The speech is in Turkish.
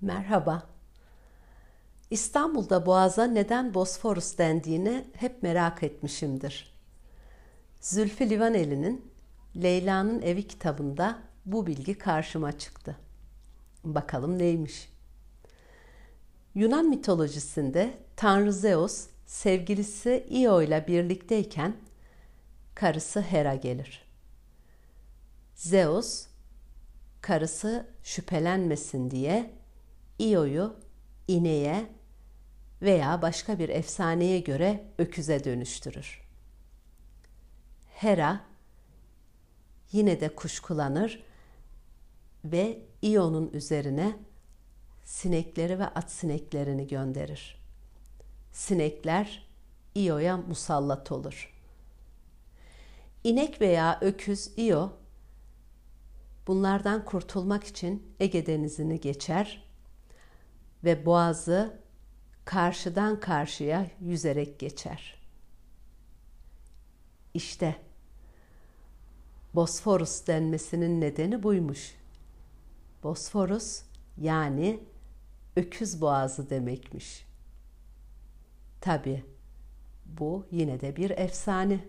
Merhaba. İstanbul'da Boğaz'a neden Bosforus dendiğini hep merak etmişimdir. Zülfü Livaneli'nin Leyla'nın Evi kitabında bu bilgi karşıma çıktı. Bakalım neymiş? Yunan mitolojisinde Tanrı Zeus sevgilisi Io ile birlikteyken karısı Hera gelir. Zeus karısı şüphelenmesin diye Io'yu ineğe veya başka bir efsaneye göre öküze dönüştürür. Hera yine de kuşkulanır ve Io'nun üzerine sinekleri ve at sineklerini gönderir. Sinekler Io'ya musallat olur. İnek veya öküz Io bunlardan kurtulmak için Ege Denizi'ni geçer ve boğazı karşıdan karşıya yüzerek geçer. İşte Bosforus denmesinin nedeni buymuş. Bosforus yani öküz boğazı demekmiş. Tabi bu yine de bir efsane.